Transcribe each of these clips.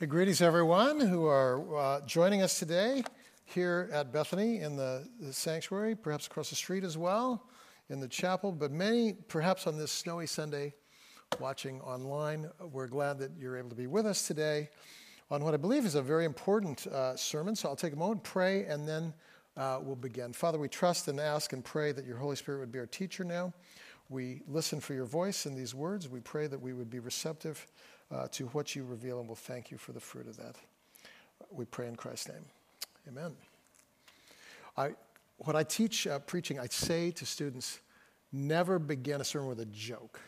Hey, greetings, everyone who are uh, joining us today here at Bethany in the, the, sanctuary, perhaps across the street as well, in the chapel, but many perhaps on this snowy Sunday watching online. We're glad that you're able to be with us today on what I believe is a very important uh, sermon. So I'll take a moment, pray, and then uh, we'll begin. Father, we trust and ask and pray that your Holy Spirit would be our teacher now. We listen for your voice in these words. We pray that we would be receptive uh, to what you reveal, and we'll thank you for the fruit of that. We pray in Christ's name. Amen. I, when I teach uh, preaching, I say to students, never begin a sermon with a joke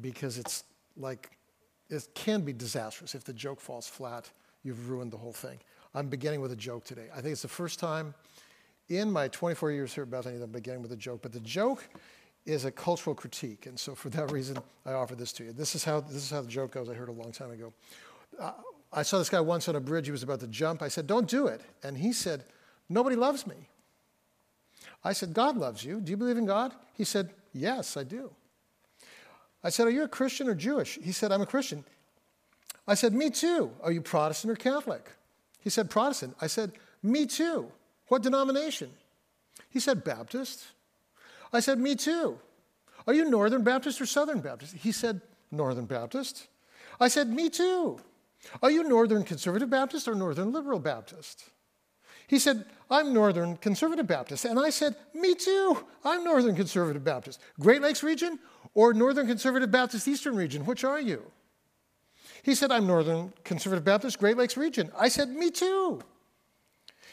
because it's like, it can be disastrous. If the joke falls flat, you've ruined the whole thing. I'm beginning with a joke today. I think it's the first time in my 24 years here at Bethany that I'm beginning with a joke, but the joke is a cultural critique. And so for that reason, I offer this to you. This is how, this is how the joke goes. I heard a long time ago. Uh, I saw this guy once on a bridge. He was about to jump. I said, Don't do it. And he said, Nobody loves me. I said, God loves you. Do you believe in God? He said, Yes, I do. I said, Are you a Christian or Jewish? He said, I'm a Christian. I said, Me too. Are you Protestant or Catholic? He said, Protestant. I said, Me too. What denomination? He said, Baptist. I said, Me too. Are you Northern Baptist or Southern Baptist? He said, Northern Baptist. I said, Me too. Are you Northern Conservative Baptist or Northern Liberal Baptist? He said, I'm Northern Conservative Baptist. And I said, Me too. I'm Northern Conservative Baptist. Great Lakes region or Northern Conservative Baptist Eastern region? Which are you? He said, I'm Northern Conservative Baptist, Great Lakes region. I said, Me too.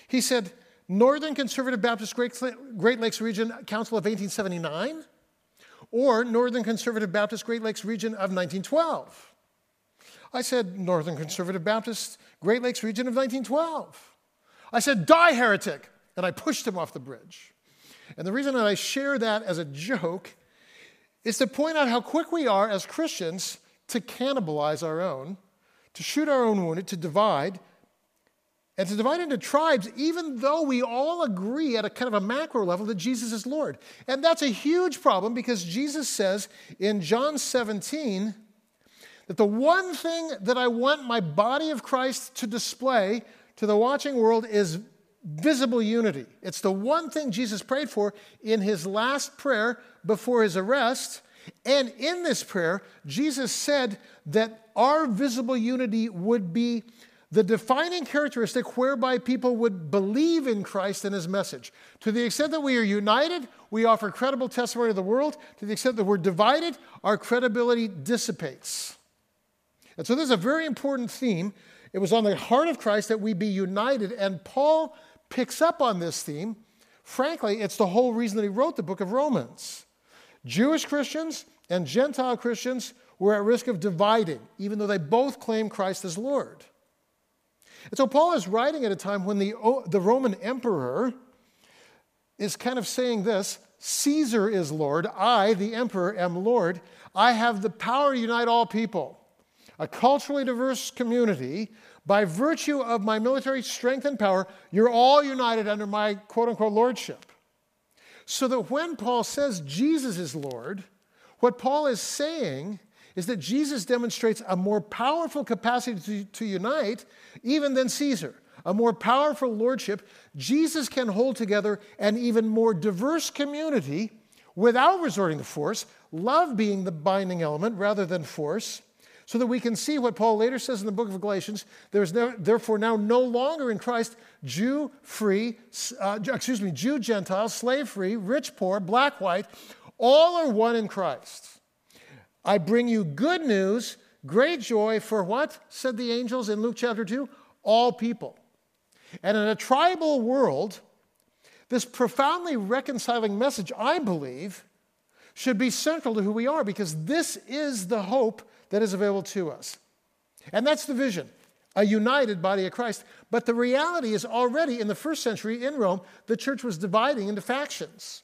He said, Northern Conservative Baptist Great, Lakes Region Council of 1879 or Northern Conservative Baptist Great Lakes Region of 1912. I said Northern Conservative Baptist Great Lakes Region of 1912. I said, Die, heretic! And I pushed him off the bridge. And the reason that I share that as a joke is to point out how quick we are as Christians to cannibalize our own, to shoot our own wounded, to divide, and to divide into tribes, even though we all agree at a kind of a macro level that Jesus is Lord. And that's a huge problem because Jesus says in John 17 that the one thing that I want my body of Christ to display to the watching world is visible unity. It's the one thing Jesus prayed for in his last prayer before his arrest. And in this prayer, Jesus said that our visible unity would be the defining characteristic whereby people would believe in Christ and his message. To the extent that we are united, we offer credible testimony to the world. To the extent that we're divided, our credibility dissipates. And so, this is a very important theme. It was on the heart of Christ that we be united, and Paul picks up on this theme. Frankly, it's the whole reason that he wrote the book of Romans. Jewish Christians and Gentile Christians were at risk of dividing, even though they both claim Christ as Lord. And so Paul is writing at a time when the, the Roman emperor is kind of saying this Caesar is Lord, I, the emperor, am Lord. I have the power to unite all people. A culturally diverse community, by virtue of my military strength and power, you're all united under my quote unquote lordship. So that when Paul says Jesus is Lord, what Paul is saying is that Jesus demonstrates a more powerful capacity to, to unite even than Caesar, a more powerful lordship. Jesus can hold together an even more diverse community without resorting to force, love being the binding element rather than force so that we can see what Paul later says in the book of Galatians. There is therefore now no longer in Christ Jew, free, uh, excuse me, Jew, Gentile, slave free, rich, poor, black, white, all are one in Christ. I bring you good news, great joy for what? said the angels in Luke chapter 2 all people. And in a tribal world, this profoundly reconciling message, I believe, should be central to who we are because this is the hope that is available to us. And that's the vision a united body of Christ. But the reality is already in the first century in Rome, the church was dividing into factions.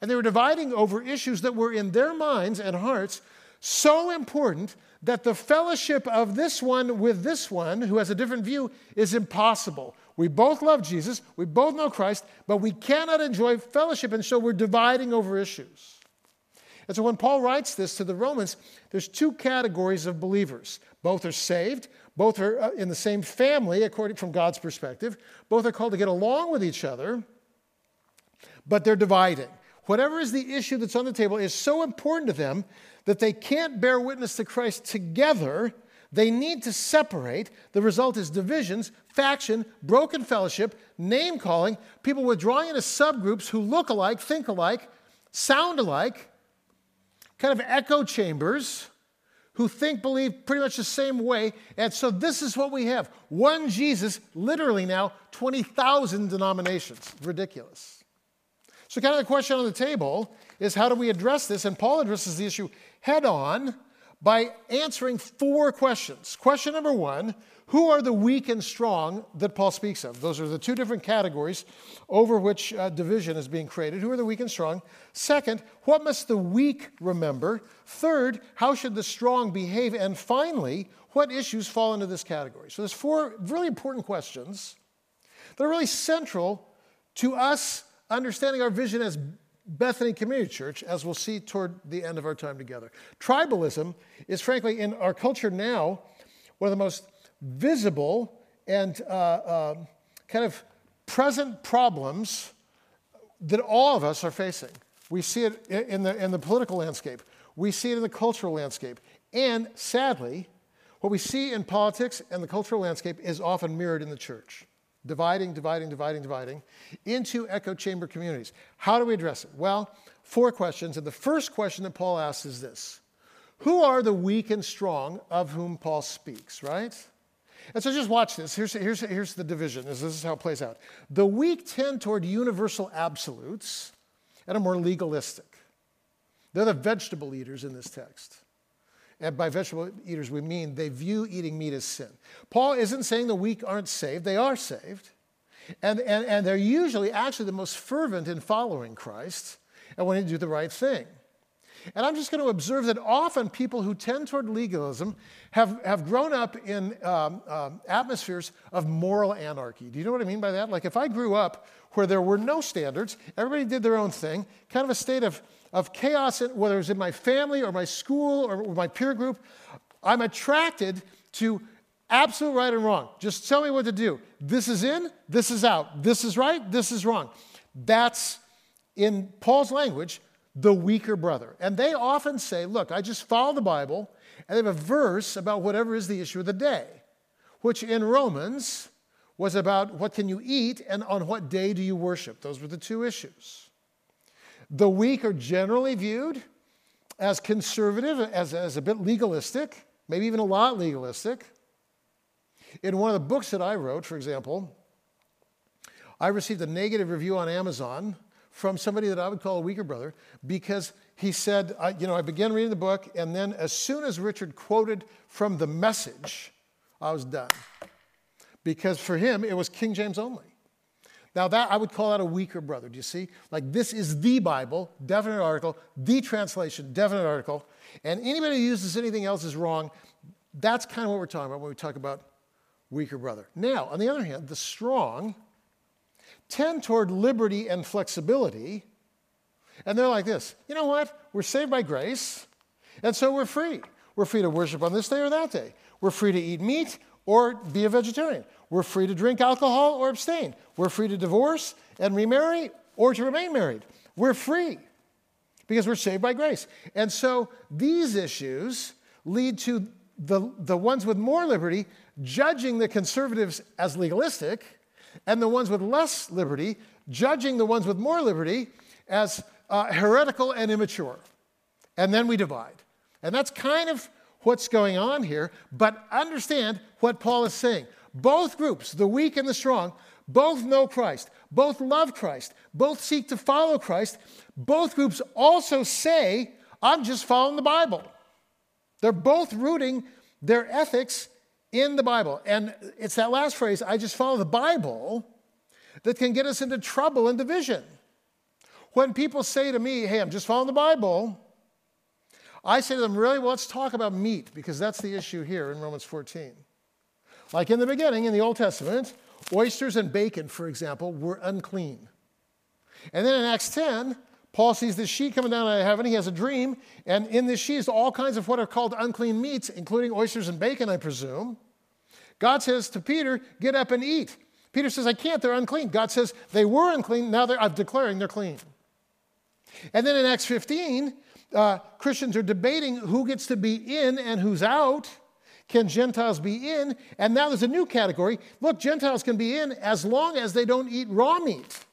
And they were dividing over issues that were in their minds and hearts so important that the fellowship of this one with this one who has a different view is impossible. We both love Jesus, we both know Christ, but we cannot enjoy fellowship, and so we're dividing over issues. And so when Paul writes this to the Romans, there's two categories of believers. Both are saved, Both are uh, in the same family, according from God's perspective. Both are called to get along with each other, but they're dividing. Whatever is the issue that's on the table is so important to them that they can't bear witness to Christ together. They need to separate. The result is divisions, faction, broken fellowship, name calling, people withdrawing into subgroups who look alike, think alike, sound alike, kind of echo chambers who think, believe pretty much the same way. And so this is what we have one Jesus, literally now 20,000 denominations. Ridiculous. So, kind of the question on the table is how do we address this? And Paul addresses the issue head on by answering four questions. Question number one Who are the weak and strong that Paul speaks of? Those are the two different categories over which uh, division is being created. Who are the weak and strong? Second, what must the weak remember? Third, how should the strong behave? And finally, what issues fall into this category? So there's four really important questions that are really central to us understanding our vision as Bethany Community Church, as we'll see toward the end of our time together. Tribalism is, frankly, in our culture now, one of the most visible and uh, uh, kind of present problems that all of us are facing. We see it in the, in the political landscape, we see it in the cultural landscape, and sadly, what we see in politics and the cultural landscape is often mirrored in the church dividing, dividing, dividing, dividing, into echo chamber communities. How do we address it? Well, four questions. And the first question that Paul asks is this Who are the weak and strong of whom Paul speaks, right? And so just watch this. Here's, here's, here's the division. This, this is how it plays out. The weak tend toward universal absolutes and are more legalistic. They're the vegetable eaters in this text. And by vegetable eaters, we mean they view eating meat as sin. Paul isn't saying the weak aren't saved, they are saved. And, and, and they're usually actually the most fervent in following Christ and wanting to do the right thing. And I'm just going to observe that often people who tend toward legalism have, have grown up in um, um, atmospheres of moral anarchy. Do you know what I mean by that? Like if I grew up where there were no standards, everybody did their own thing, kind of a state of, of chaos, whether it's in my family or my school or my peer group, I'm attracted to absolute right and wrong. Just tell me what to do. This is in, this is out. This is right, this is wrong. That's, in Paul's language, the weaker brother. And they often say, Look, I just follow the Bible, and they have a verse about whatever is the issue of the day, which in Romans was about what can you eat and on what day do you worship. Those were the two issues. The weak are generally viewed as conservative, as, as a bit legalistic, maybe even a lot legalistic. In one of the books that I wrote, for example, I received a negative review on Amazon from somebody that I would call a weaker brother because he said, I, you know, I began reading the book, and then as soon as Richard quoted from the message, I was done. Because for him, it was King James only. Now, that I would call that a weaker brother. Do you see? Like, this is the Bible, definite article, the translation, definite article. And anybody who uses anything else is wrong. That's kind of what we're talking about when we talk about weaker brother. Now, on the other hand, the strong tend toward liberty and flexibility. And they're like this you know what? We're saved by grace, and so we're free. We're free to worship on this day or that day. We're free to eat meat or be a vegetarian. We're free to drink alcohol or abstain. We're free to divorce and remarry or to remain married. We're free because we're saved by grace. And so these issues lead to the, the ones with more liberty judging the conservatives as legalistic and the ones with less liberty, judging the ones with more liberty as uh, heretical and immature. And then we divide. And that's kind of what's going on here, but understand what Paul is saying. Both groups, the weak and the strong, both know Christ, both love Christ, both seek to follow Christ. Both groups also say, I'm just following the Bible. They're both rooting their ethics in the Bible. And it's that last phrase, I just follow the Bible, that can get us into trouble and division. When people say to me, hey, I'm just following the Bible, I say to them, really? Well, let's talk about meat, because that's the issue here in Romans 14. Like in the beginning, in the Old Testament, oysters and bacon, for example, were unclean. And then in Acts 10, Paul sees this sheet coming down out of heaven. He has a dream, and in this sheet is all kinds of what are called unclean meats, including oysters and bacon, I presume. God says to Peter, Get up and eat. Peter says, I can't, they're unclean. God says, They were unclean, now I'm declaring they're clean. And then in Acts 15, uh, Christians are debating who gets to be in and who's out. Can Gentiles be in? And now there's a new category. Look, Gentiles can be in as long as they don't eat raw meat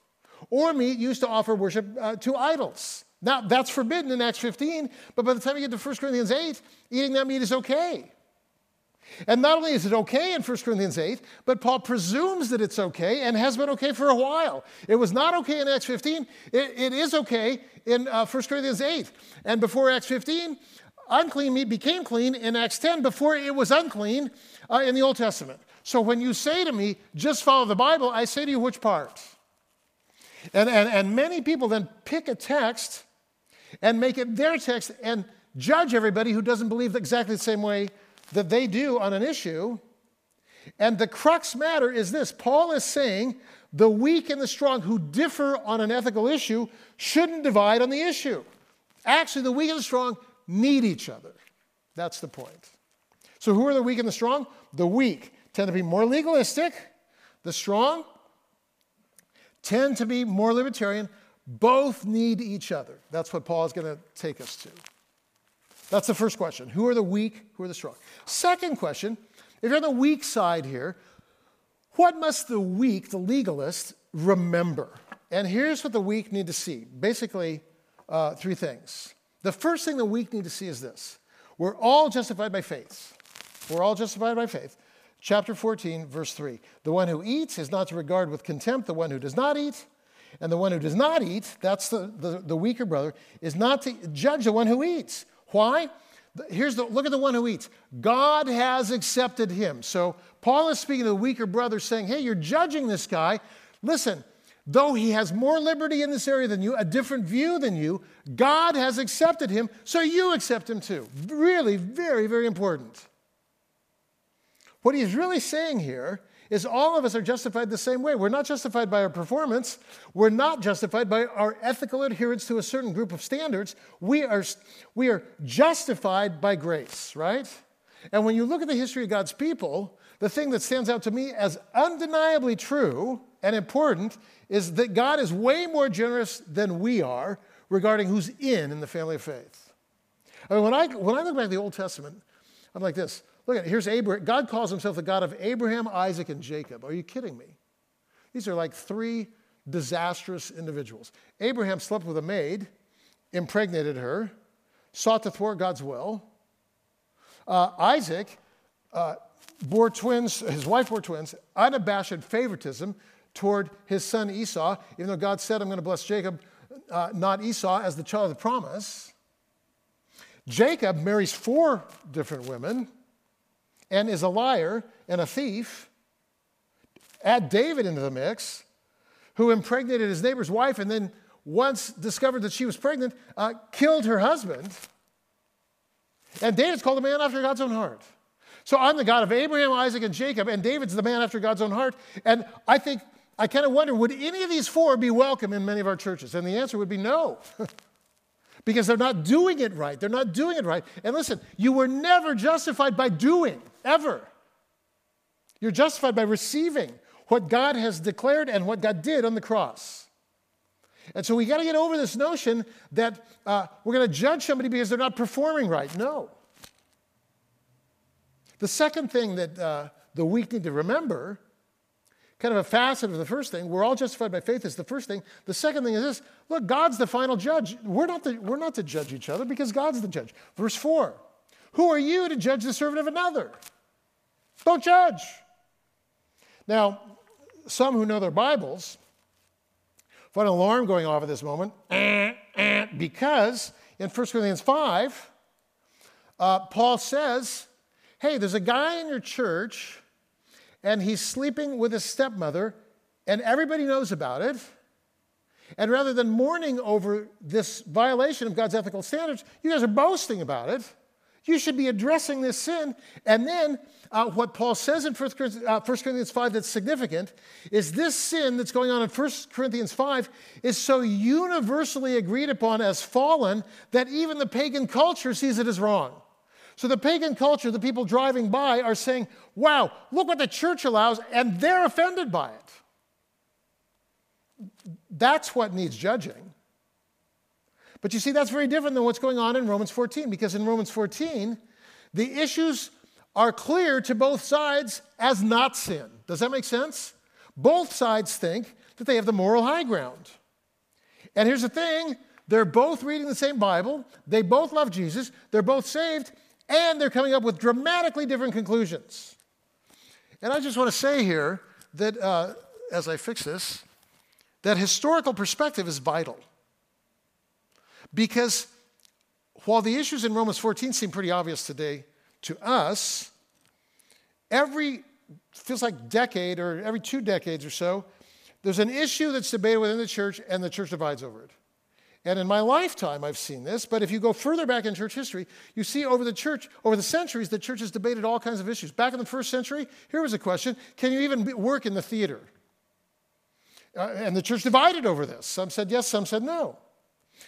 or meat used to offer worship uh, to idols. Now, that's forbidden in Acts 15, but by the time you get to 1 Corinthians 8, eating that meat is okay. And not only is it okay in 1 Corinthians 8, but Paul presumes that it's okay and has been okay for a while. It was not okay in Acts 15, it, it is okay in uh, 1 Corinthians 8. And before Acts 15, unclean meat became clean in Acts 10 before it was unclean uh, in the Old Testament. So when you say to me, just follow the Bible, I say to you, which part? And, and, and many people then pick a text and make it their text and judge everybody who doesn't believe exactly the same way that they do on an issue. And the crux matter is this Paul is saying the weak and the strong who differ on an ethical issue shouldn't divide on the issue. Actually, the weak and the strong need each other. That's the point. So, who are the weak and the strong? The weak tend to be more legalistic, the strong tend to be more libertarian. Both need each other. That's what Paul is going to take us to. That's the first question. Who are the weak? Who are the strong? Second question if you're on the weak side here, what must the weak, the legalist, remember? And here's what the weak need to see basically, uh, three things. The first thing the weak need to see is this we're all justified by faith. We're all justified by faith. Chapter 14, verse 3. The one who eats is not to regard with contempt the one who does not eat. And the one who does not eat, that's the, the, the weaker brother, is not to judge the one who eats. Why? Here's the look at the one who eats. God has accepted him. So Paul is speaking to the weaker brother, saying, Hey, you're judging this guy. Listen, though he has more liberty in this area than you, a different view than you, God has accepted him, so you accept him too. Really, very, very important. What he's really saying here is all of us are justified the same way. We're not justified by our performance. We're not justified by our ethical adherence to a certain group of standards. We are, we are justified by grace, right? And when you look at the history of God's people, the thing that stands out to me as undeniably true and important is that God is way more generous than we are regarding who's in in the family of faith. I mean, when I, when I look back at the Old Testament, I'm like this Look at it. Here's Abraham. God calls himself the God of Abraham, Isaac, and Jacob. Are you kidding me? These are like three disastrous individuals. Abraham slept with a maid, impregnated her, sought to thwart God's will. Uh, Isaac uh, bore twins, his wife bore twins, unabashed favoritism toward his son Esau, even though God said, I'm going to bless Jacob, uh, not Esau, as the child of the promise. Jacob marries four different women and is a liar and a thief. Add David into the mix, who impregnated his neighbor's wife and then, once discovered that she was pregnant, uh, killed her husband. And David's called a man after God's own heart. So I'm the God of Abraham, Isaac, and Jacob, and David's the man after God's own heart. And I think, I kind of wonder, would any of these four be welcome in many of our churches? And the answer would be no. because they're not doing it right. They're not doing it right. And listen, you were never justified by doing, ever. You're justified by receiving what God has declared and what God did on the cross. And so we got to get over this notion that uh, we're going to judge somebody because they're not performing right. No. The second thing that uh, the weak need to remember kind of a facet of the first thing. We're all justified by faith is the first thing. The second thing is this look, God's the final judge. We're not, the, we're not to judge each other because God's the judge. Verse 4 Who are you to judge the servant of another? Don't judge. Now, some who know their Bibles find an alarm going off at this moment because in 1 Corinthians 5, uh, Paul says, Hey, there's a guy in your church and he's sleeping with his stepmother, and everybody knows about it. And rather than mourning over this violation of God's ethical standards, you guys are boasting about it. You should be addressing this sin. And then, uh, what Paul says in 1 Corinthians, uh, 1 Corinthians 5 that's significant is this sin that's going on in 1 Corinthians 5 is so universally agreed upon as fallen that even the pagan culture sees it as wrong. So the pagan culture, the people driving by, are saying, wow, look what the church allows, and they're offended by it. That's what needs judging. But you see, that's very different than what's going on in Romans 14, because in Romans 14, the issues are clear to both sides as not sin. Does that make sense? Both sides think that they have the moral high ground. And here's the thing they're both reading the same Bible, they both love Jesus, they're both saved, and they're coming up with dramatically different conclusions. And I just want to say here that uh, as I fix this, that historical perspective is vital. Because while the issues in Romans 14 seem pretty obvious today to us, every, feels like decade or every two decades or so, there's an issue that's debated within the church and the church divides over it. And in my lifetime, I've seen this, but if you go further back in church history, you see over the church, over the centuries, the church has debated all kinds of issues. Back in the first century, here was a question can you even work in the theater? Uh, and the church divided over this. Some said yes, some said no.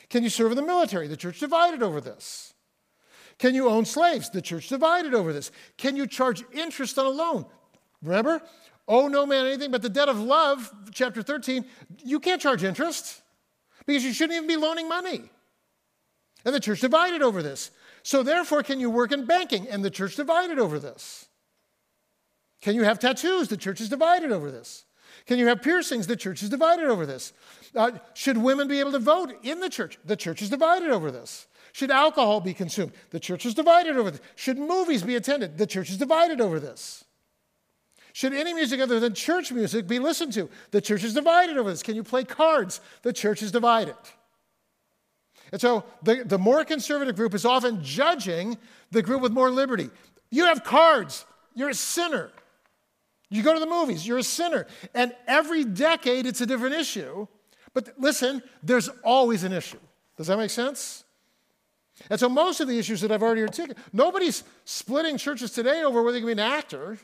Can you serve in the military? The church divided over this. Can you own slaves? The church divided over this. Can you charge interest on a loan? Remember? Owe no man anything but the debt of love, chapter 13. You can't charge interest because you shouldn't even be loaning money. And the church divided over this. So, therefore, can you work in banking? And the church divided over this. Can you have tattoos? The church is divided over this. Can you have piercings? The church is divided over this. Uh, should women be able to vote in the church? The church is divided over this. Should alcohol be consumed? The church is divided over this. Should movies be attended? The church is divided over this. Should any music other than church music be listened to? The church is divided over this. Can you play cards? The church is divided. And so the, the more conservative group is often judging the group with more liberty. You have cards, you're a sinner. You go to the movies, you're a sinner. And every decade it's a different issue. But listen, there's always an issue. Does that make sense? And so most of the issues that I've already articulated, nobody's splitting churches today over whether you can be an actor.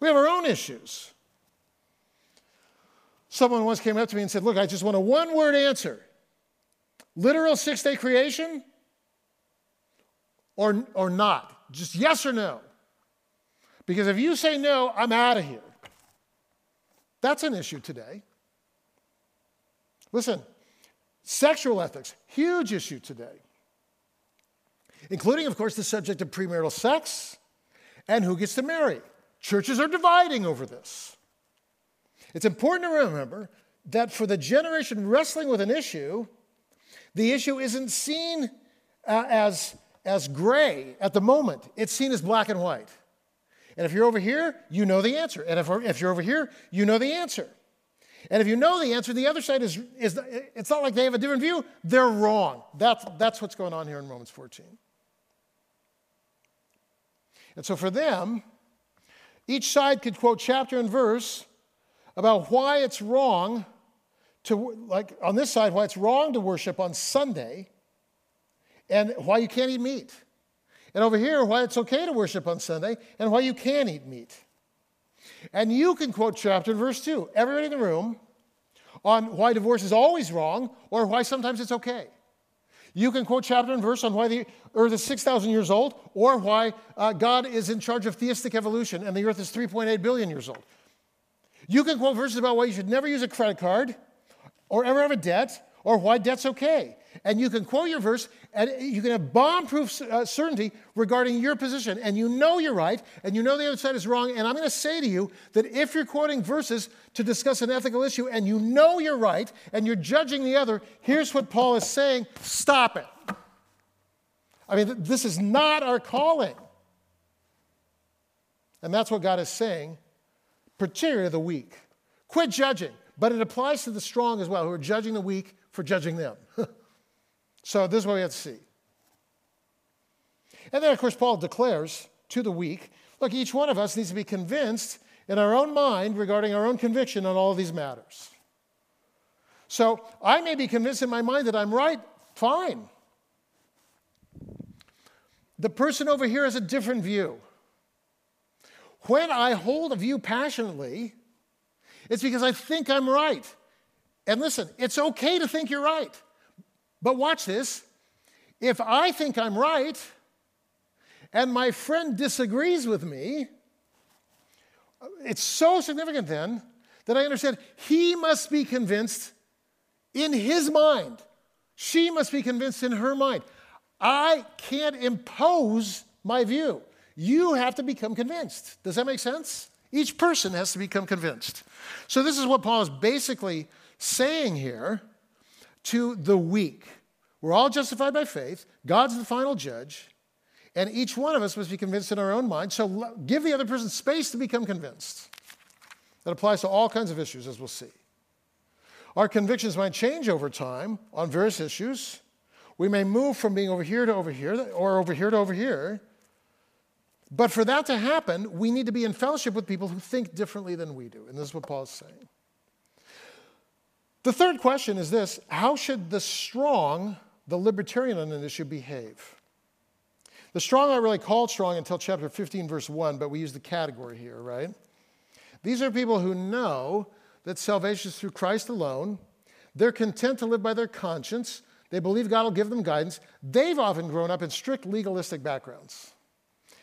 We have our own issues. Someone once came up to me and said, Look, I just want a one word answer literal six day creation or, or not? Just yes or no. Because if you say no, I'm out of here. That's an issue today. Listen, sexual ethics, huge issue today, including, of course, the subject of premarital sex and who gets to marry. Churches are dividing over this. It's important to remember that for the generation wrestling with an issue, the issue isn't seen uh, as, as gray at the moment, it's seen as black and white. And if you're over here, you know the answer. And if, if you're over here, you know the answer. And if you know the answer, the other side is, is it's not like they have a different view, they're wrong. That's, that's what's going on here in Romans 14. And so for them, each side could quote chapter and verse about why it's wrong to, like on this side, why it's wrong to worship on Sunday and why you can't eat meat. And over here, why it's okay to worship on Sunday and why you can eat meat. And you can quote chapter and verse 2, everybody in the room, on why divorce is always wrong or why sometimes it's okay. You can quote chapter and verse on why the earth is 6,000 years old or why uh, God is in charge of theistic evolution and the earth is 3.8 billion years old. You can quote verses about why you should never use a credit card or ever have a debt or why debt's okay and you can quote your verse, and you can have bomb proof uh, certainty regarding your position, and you know you're right, and you know the other side is wrong. And I'm going to say to you that if you're quoting verses to discuss an ethical issue and you know you're right, and you're judging the other, here's what Paul is saying stop it. I mean, this is not our calling. And that's what God is saying, particularly to the weak. Quit judging, but it applies to the strong as well, who are judging the weak for judging them. So this is what we have to see. And then, of course, Paul declares to the weak look, each one of us needs to be convinced in our own mind regarding our own conviction on all of these matters. So I may be convinced in my mind that I'm right, fine. The person over here has a different view. When I hold a view passionately, it's because I think I'm right. And listen, it's okay to think you're right. But watch this. If I think I'm right, and my friend disagrees with me, it's so significant then that I understand he must be convinced in his mind. She must be convinced in her mind. I can't impose my view. You have to become convinced. Does that make sense? Each person has to become convinced. So, this is what Paul is basically saying here to the weak. We're all justified by faith, God's the final judge, and each one of us must be convinced in our own mind. So, give the other person space to become convinced. That applies to all kinds of issues, as we'll see. Our convictions might change over time on various issues. We may move from being over here to over here, or over here to over here. But for that to happen, we need to be in fellowship with people who think differently than we do. And this is what Paul is saying. The third question is this How should the strong, the libertarian on an issue, behave? The strong aren't really called strong until chapter 15, verse 1, but we use the category here, right? These are people who know that salvation is through Christ alone. They're content to live by their conscience. They believe God will give them guidance. They've often grown up in strict legalistic backgrounds.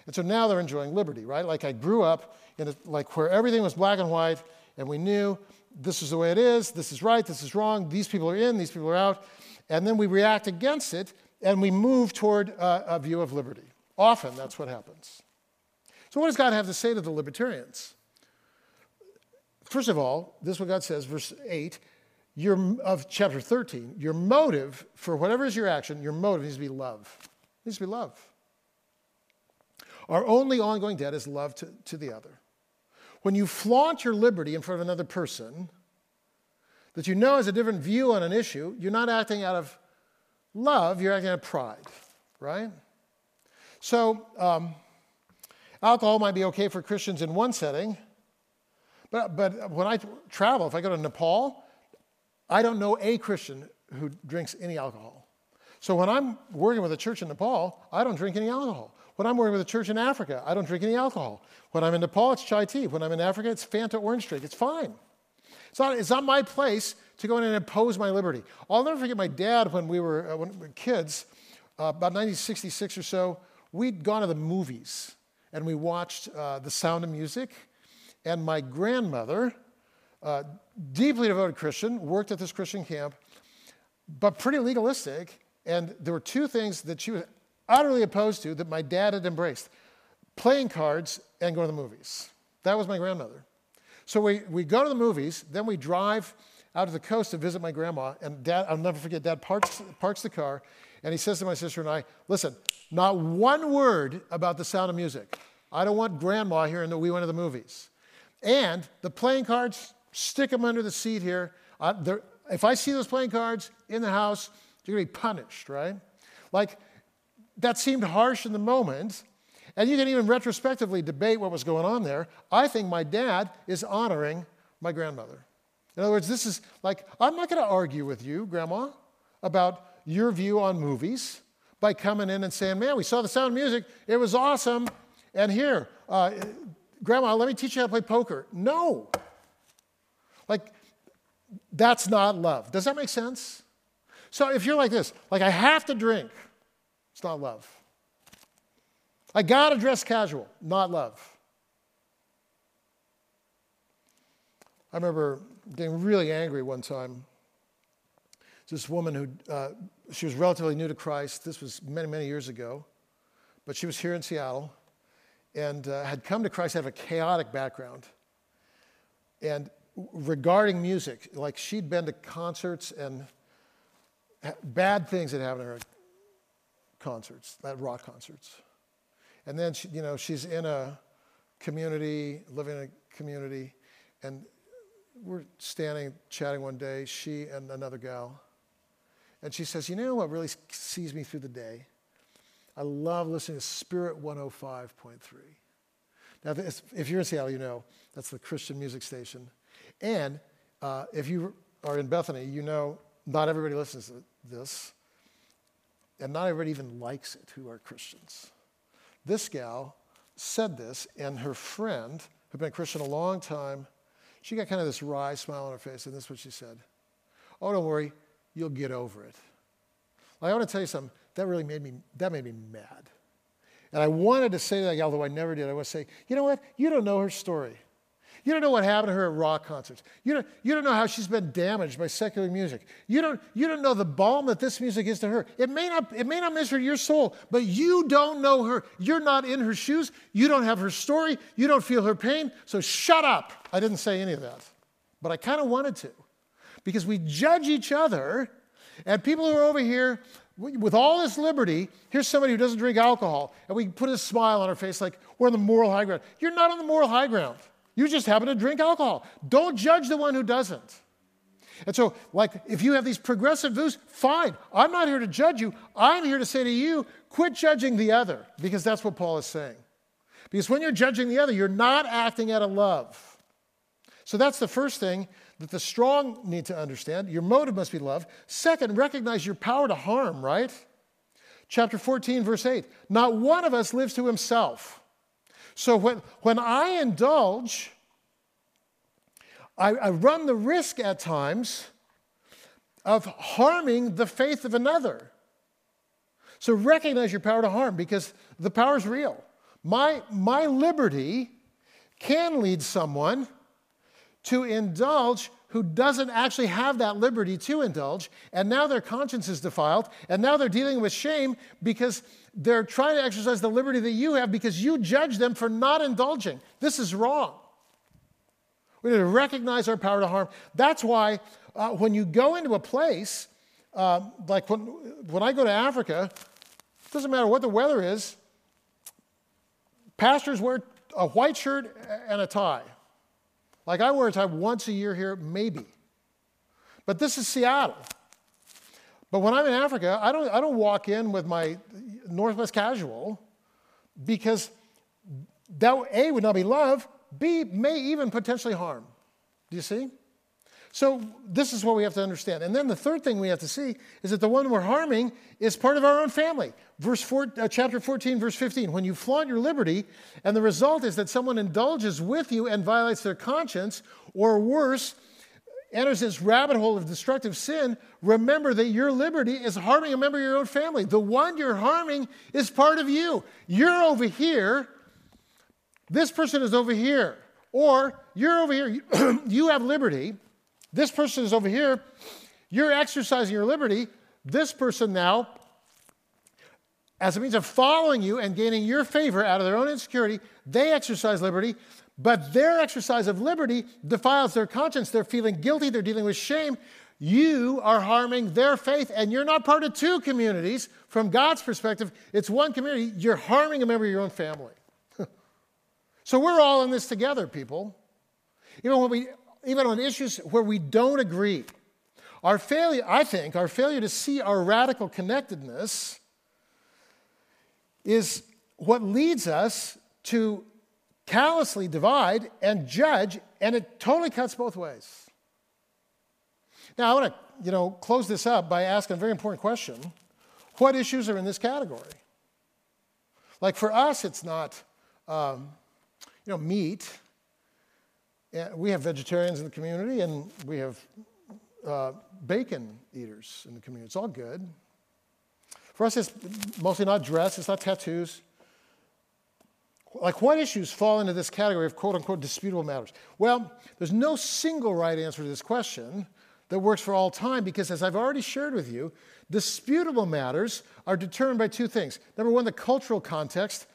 And so now they're enjoying liberty, right? Like I grew up in a, like where everything was black and white and we knew this is the way it is, this is right, this is wrong, these people are in, these people are out. And then we react against it and we move toward a, a view of liberty. Often that's what happens. So, what does God have to say to the libertarians? First of all, this is what God says, verse 8 your, of chapter 13. Your motive for whatever is your action, your motive needs to be love. It needs to be love. Our only ongoing debt is love to, to the other. When you flaunt your liberty in front of another person that you know has a different view on an issue, you're not acting out of love, you're acting out of pride, right? So, um, alcohol might be okay for Christians in one setting, but, but when I travel, if I go to Nepal, I don't know a Christian who drinks any alcohol. So when I'm working with a church in Nepal, I don't drink any alcohol. When I'm working with a church in Africa, I don't drink any alcohol. When I'm in Nepal, it's chai tea. When I'm in Africa, it's Fanta orange drink. It's fine. It's not, it's not my place to go in and impose my liberty. I'll never forget my dad when we were, uh, when we were kids, uh, about 1966 or so, we'd gone to the movies and we watched uh, The Sound of Music and my grandmother, uh, deeply devoted Christian, worked at this Christian camp, but pretty legalistic. And there were two things that she was utterly opposed to that my dad had embraced playing cards and going to the movies. That was my grandmother. So we, we go to the movies, then we drive out to the coast to visit my grandma. And dad, I'll never forget, dad parks, parks the car and he says to my sister and I, listen, not one word about the sound of music. I don't want grandma hearing that we went to the movies. And the playing cards, stick them under the seat here. Uh, if I see those playing cards in the house, you're going to be punished, right? Like, that seemed harsh in the moment. And you can even retrospectively debate what was going on there. I think my dad is honoring my grandmother. In other words, this is like, I'm not going to argue with you, Grandma, about your view on movies by coming in and saying, Man, we saw the sound of music, it was awesome. And here, uh, Grandma, let me teach you how to play poker. No. Like, that's not love. Does that make sense? So if you're like this, like, I have to drink, it's not love. I gotta dress casual, not love. I remember getting really angry one time. This woman who, uh, she was relatively new to Christ. This was many, many years ago. But she was here in Seattle and uh, had come to Christ of a chaotic background. And regarding music, like she'd been to concerts and bad things had happened to her concerts, at rock concerts. And then, she, you know, she's in a community, living in a community, and we're standing chatting one day, she and another gal. And she says, You know what really sees me through the day? I love listening to Spirit 105.3. Now, if you're in Seattle, you know that's the Christian music station. And uh, if you are in Bethany, you know not everybody listens to this, and not everybody even likes it who are Christians. This gal said this, and her friend, who'd been a Christian a long time, she got kind of this wry smile on her face, and this is what she said Oh, don't worry, you'll get over it. I want to tell you something that really made me, that made me mad. And I wanted to say that, although I never did. I want to say, you know what? You don't know her story. You don't know what happened to her at rock concerts. You don't, you don't know how she's been damaged by secular music. You don't, you don't know the balm that this music is to her. It may, not, it may not to your soul, but you don't know her. You're not in her shoes. You don't have her story. You don't feel her pain. So shut up. I didn't say any of that, but I kind of wanted to because we judge each other, and people who are over here with all this liberty, here's somebody who doesn't drink alcohol, and we put a smile on our face like we're on the moral high ground. You're not on the moral high ground. You just happen to drink alcohol. Don't judge the one who doesn't. And so, like, if you have these progressive views, fine. I'm not here to judge you. I'm here to say to you, quit judging the other, because that's what Paul is saying. Because when you're judging the other, you're not acting out of love. So that's the first thing that the strong need to understand. Your motive must be love. Second, recognize your power to harm, right? Chapter 14, verse 8. Not one of us lives to himself. So when, when I indulge, I, I run the risk at times of harming the faith of another. So recognize your power to harm because the power is real. My, my liberty can lead someone to indulge who doesn't actually have that liberty to indulge, and now their conscience is defiled, and now they're dealing with shame because they're trying to exercise the liberty that you have because you judge them for not indulging. This is wrong. We need to recognize our power to harm. That's why uh, when you go into a place, uh, like when, when I go to Africa, it doesn't matter what the weather is, pastors wear a white shirt and a tie. Like I wear a tie once a year here, maybe. But this is Seattle. But when I'm in Africa, I don't, I don't walk in with my Northwest casual because that A would not be love, B may even potentially harm. Do you see? So this is what we have to understand. And then the third thing we have to see is that the one we're harming is part of our own family. Verse four, uh, chapter 14, verse 15. When you flaunt your liberty, and the result is that someone indulges with you and violates their conscience, or worse, enters this rabbit hole of destructive sin, remember that your liberty is harming a member of your own family. The one you're harming is part of you. You're over here, this person is over here. Or you're over here, you have liberty, this person is over here, you're exercising your liberty. This person now, as a means of following you and gaining your favor out of their own insecurity, they exercise liberty. But their exercise of liberty defiles their conscience. They're feeling guilty, they're dealing with shame. You are harming their faith, and you're not part of two communities. From God's perspective, it's one community. You're harming a member of your own family. so we're all in this together, people. Even when we, even on issues where we don't agree, our failure, I think, our failure to see our radical connectedness is what leads us to callously divide and judge, and it totally cuts both ways. Now, I want to you know, close this up by asking a very important question What issues are in this category? Like for us, it's not um, you know, meat. We have vegetarians in the community, and we have uh, bacon eaters in the community. It's all good. For us, it's mostly not dress, it's not tattoos, like, what issues fall into this category of quote unquote disputable matters? Well, there's no single right answer to this question that works for all time because, as I've already shared with you, disputable matters are determined by two things. Number one, the cultural context,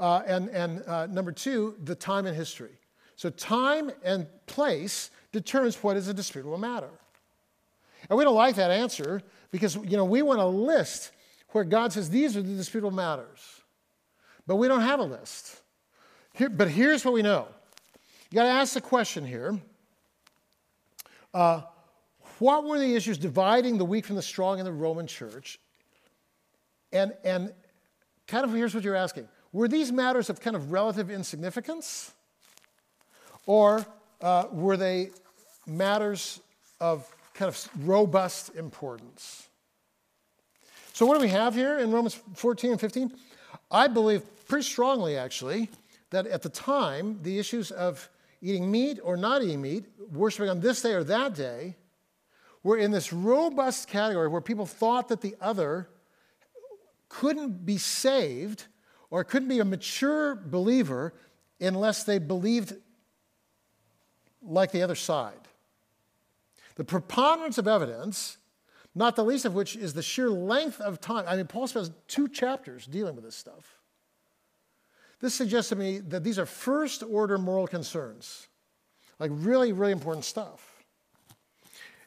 uh, and, and uh, number two, the time and history. So, time and place determines what is a disputable matter. And we don't like that answer because you know, we want a list where God says these are the disputable matters. But we don't have a list. Here, but here's what we know you got to ask the question here uh, what were the issues dividing the weak from the strong in the Roman church? And, and kind of here's what you're asking were these matters of kind of relative insignificance? Or uh, were they matters of kind of robust importance? So, what do we have here in Romans 14 and 15? I believe pretty strongly, actually, that at the time, the issues of eating meat or not eating meat, worshiping on this day or that day, were in this robust category where people thought that the other couldn't be saved or couldn't be a mature believer unless they believed like the other side. The preponderance of evidence, not the least of which is the sheer length of time. I mean, Paul spends two chapters dealing with this stuff. This suggests to me that these are first order moral concerns, like really, really important stuff.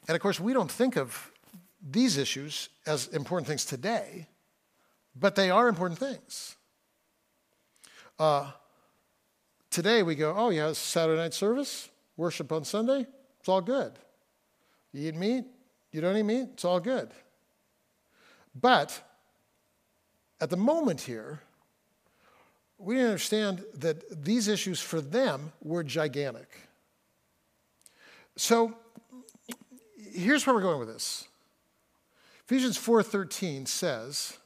And of course, we don't think of these issues as important things today, but they are important things. Uh, today we go, oh, yeah, Saturday night service, worship on Sunday, it's all good. You eat meat, you know what I mean? it's all good. But at the moment here, we didn't understand that these issues for them were gigantic. So here's where we're going with this. Ephesians 4:13 says,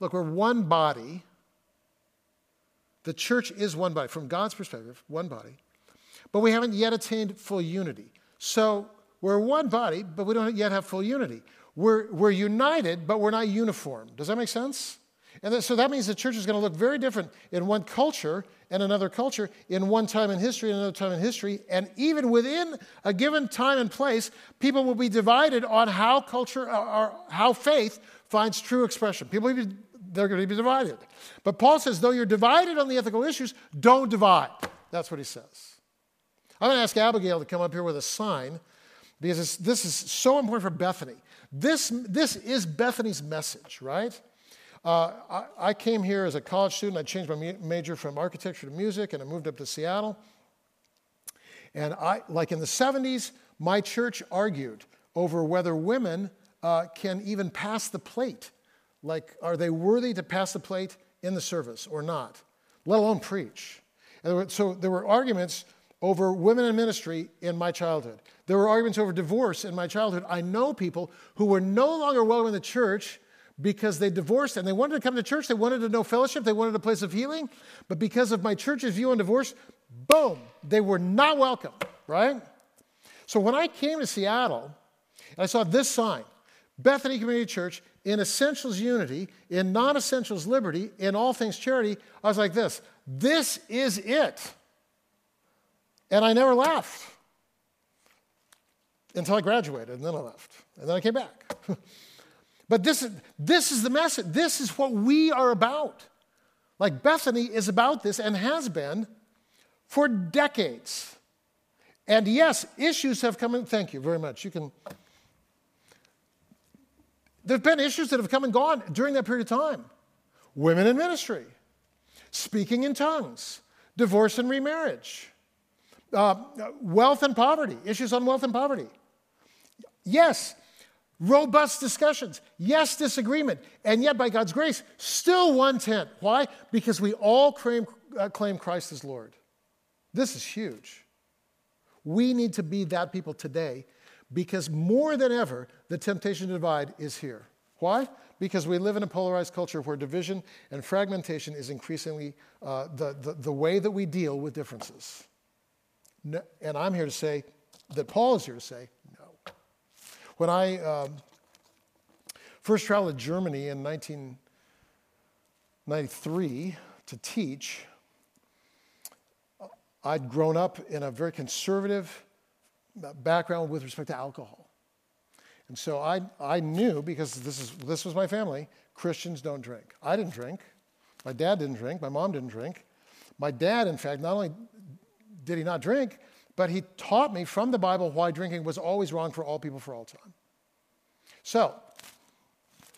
look, we're one body. The church is one body from God's perspective, one body. But we haven't yet attained full unity. So we're one body, but we don't yet have full unity. We're, we're united, but we're not uniform. Does that make sense? And so that means the church is going to look very different in one culture and another culture, in one time in history and another time in history. And even within a given time and place, people will be divided on how culture or how faith finds true expression. People, be, they're going to be divided. But Paul says, though you're divided on the ethical issues, don't divide. That's what he says. I'm going to ask Abigail to come up here with a sign because this is so important for Bethany. This, this is Bethany's message, right? Uh, I, I, came here as a college student. I changed my major from architecture to music, and I moved up to Seattle. And I, like in the 70s, my church argued over whether women uh, can even pass the plate. Like, are they worthy to pass the plate in the service or not, let alone preach? And so there were arguments over women in ministry in my childhood. There were arguments over divorce in my childhood. I know people who were no longer welcome in the church because they divorced and they wanted to come to church. They wanted to know fellowship. They wanted a place of healing. But because of my church's view on divorce, boom, they were not welcome, right? So when I came to Seattle, I saw this sign Bethany Community Church in essentials unity, in non essentials liberty, in all things charity. I was like this this is it. And I never left until I graduated, and then I left. And then I came back. But this is, this is the message. This is what we are about. Like Bethany is about this and has been for decades. And yes, issues have come in. Thank you very much. You can. There have been issues that have come and gone during that period of time women in ministry, speaking in tongues, divorce and remarriage, uh, wealth and poverty, issues on wealth and poverty. Yes, Robust discussions. Yes, disagreement. And yet, by God's grace, still one tent. Why? Because we all claim, uh, claim Christ as Lord. This is huge. We need to be that people today because more than ever, the temptation to divide is here. Why? Because we live in a polarized culture where division and fragmentation is increasingly uh, the, the, the way that we deal with differences. No, and I'm here to say that Paul is here to say no. when I um, first traveled to Germany in 1993 to teach, I'd grown up in a very conservative background with respect to alcohol. And so I, I knew, because this, is, this was my family, Christians don't drink. I didn't drink. My dad didn't drink. My mom didn't drink. My dad, in fact, not only did he not drink, but he taught me from the Bible why drinking was always wrong for all people for all time. So,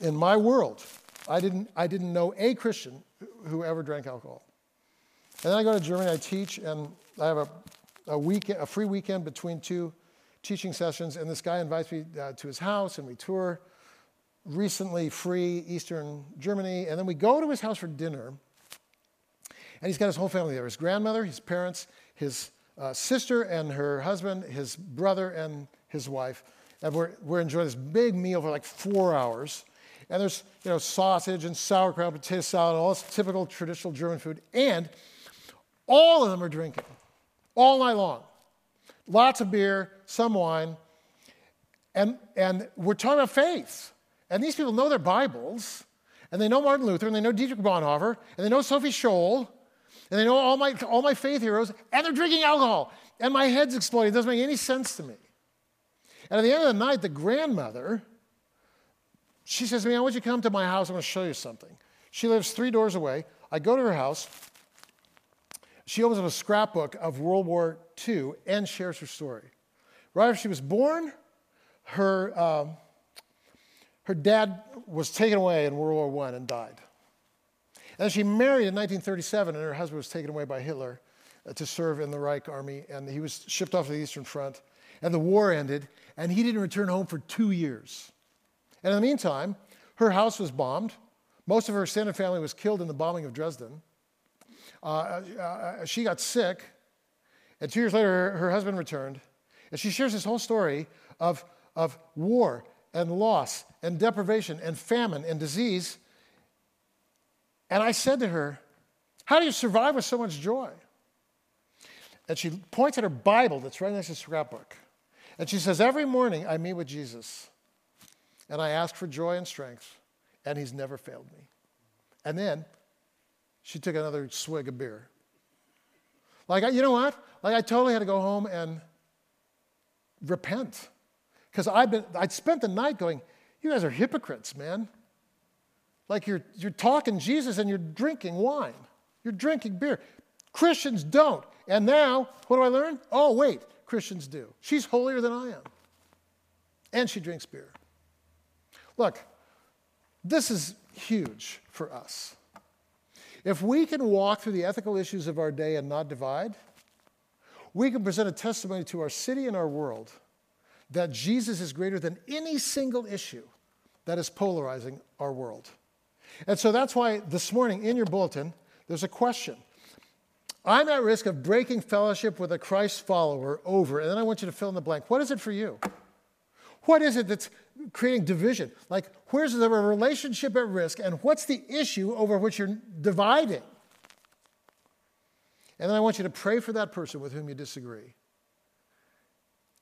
in my world, I didn't, I didn't know a Christian who ever drank alcohol. And then I go to Germany, I teach, and I have a, a, weekend, a free weekend between two teaching sessions, and this guy invites me uh, to his house, and we tour recently free Eastern Germany, and then we go to his house for dinner, and he's got his whole family there his grandmother, his parents, his uh, sister and her husband, his brother and his wife. And we're, we're enjoying this big meal for like four hours. And there's you know, sausage and sauerkraut, potato salad, all this typical traditional German food. And all of them are drinking all night long. Lots of beer, some wine. And, and we're talking about faith. And these people know their Bibles. and they know Martin Luther, and they know Dietrich Bonhoeffer, and they know Sophie Scholl, and they know all my, all my faith heroes, and they're drinking alcohol. And my head's exploding. It doesn't make any sense to me. And at the end of the night, the grandmother, she says to me, I want you to come to my house. I want to show you something. She lives three doors away. I go to her house. She opens up a scrapbook of World War II and shares her story. Right after she was born, her, um, her dad was taken away in World War I and died. And she married in 1937, and her husband was taken away by Hitler uh, to serve in the Reich army, and he was shipped off to the Eastern Front. And the war ended, and he didn't return home for two years. And in the meantime, her house was bombed. Most of her extended family was killed in the bombing of Dresden. Uh, uh, uh, she got sick, and two years later, her, her husband returned. And she shares this whole story of, of war and loss and deprivation and famine and disease. And I said to her, How do you survive with so much joy? And she points at her Bible that's right next to the scrapbook. And she says, Every morning I meet with Jesus and I ask for joy and strength, and he's never failed me. And then she took another swig of beer. Like, you know what? Like, I totally had to go home and repent. Because I'd, I'd spent the night going, You guys are hypocrites, man. Like, you're, you're talking Jesus and you're drinking wine, you're drinking beer. Christians don't. And now, what do I learn? Oh, wait, Christians do. She's holier than I am. And she drinks beer. Look, this is huge for us. If we can walk through the ethical issues of our day and not divide, we can present a testimony to our city and our world that Jesus is greater than any single issue that is polarizing our world. And so that's why this morning in your bulletin, there's a question. I'm at risk of breaking fellowship with a Christ follower over, and then I want you to fill in the blank. What is it for you? What is it that's creating division? Like, where's the relationship at risk, and what's the issue over which you're dividing? And then I want you to pray for that person with whom you disagree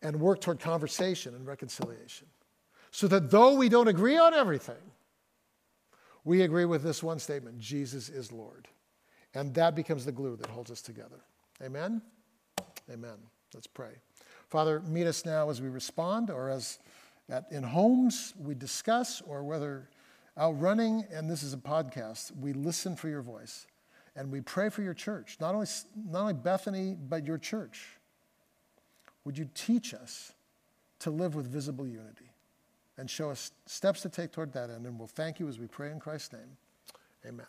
and work toward conversation and reconciliation. So that though we don't agree on everything, we agree with this one statement Jesus is Lord. And that becomes the glue that holds us together. Amen? Amen. Let's pray. Father, meet us now as we respond or as at, in homes we discuss, or whether out running, and this is a podcast, we listen for your voice and we pray for your church, not only, not only Bethany, but your church. Would you teach us to live with visible unity and show us steps to take toward that end? And we'll thank you as we pray in Christ's name. Amen.